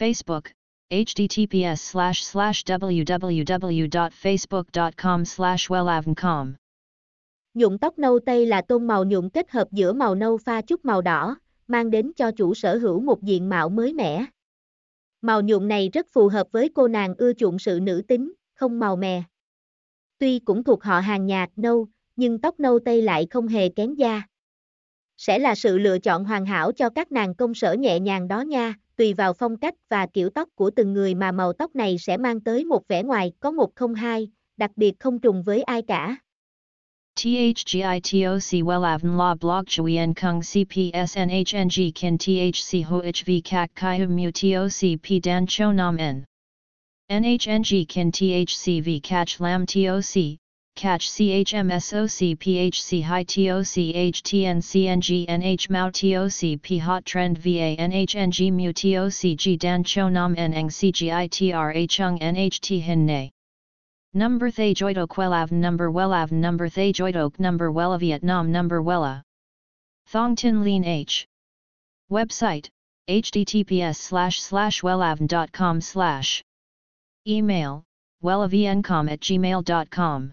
Facebook, https slash slash www.facebook.com slash wellavncom. Nhuộm tóc nâu tây là tôn màu nhuộm kết hợp giữa màu nâu pha chút màu đỏ, mang đến cho chủ sở hữu một diện mạo mới mẻ. Màu nhuộm này rất phù hợp với cô nàng ưa chuộng sự nữ tính, không màu mè. Tuy cũng thuộc họ hàng nhạt nâu, nhưng tóc nâu tây lại không hề kém da. Sẽ là sự lựa chọn hoàn hảo cho các nàng công sở nhẹ nhàng đó nha, tùy vào phong cách và kiểu tóc của từng người mà màu tóc này sẽ mang tới một vẻ ngoài có một không hai, đặc biệt không trùng với ai cả. THGITOC Wellavn La Blog Chuyen Kung CPSNHNG Kin THC HOHV Kak Kai Mu TOC P Dan Cho Nam N NHNG Kin THCV Catch Lam TOC catch CHMSOC PHC High TOC HTN CNG Mao TOC P Hot Trend VA NHNG Mu TOC G Dan Cho Nam Neng CGITRA Chung NHT Hin Nay. Number Thay Joidok Wellav Number Wellav Number Thay Joidok Number Wella Vietnam Number Wella Thong Tin Lean H. Website https slash slash wellavn.com slash. Email wellavncom at gmail.com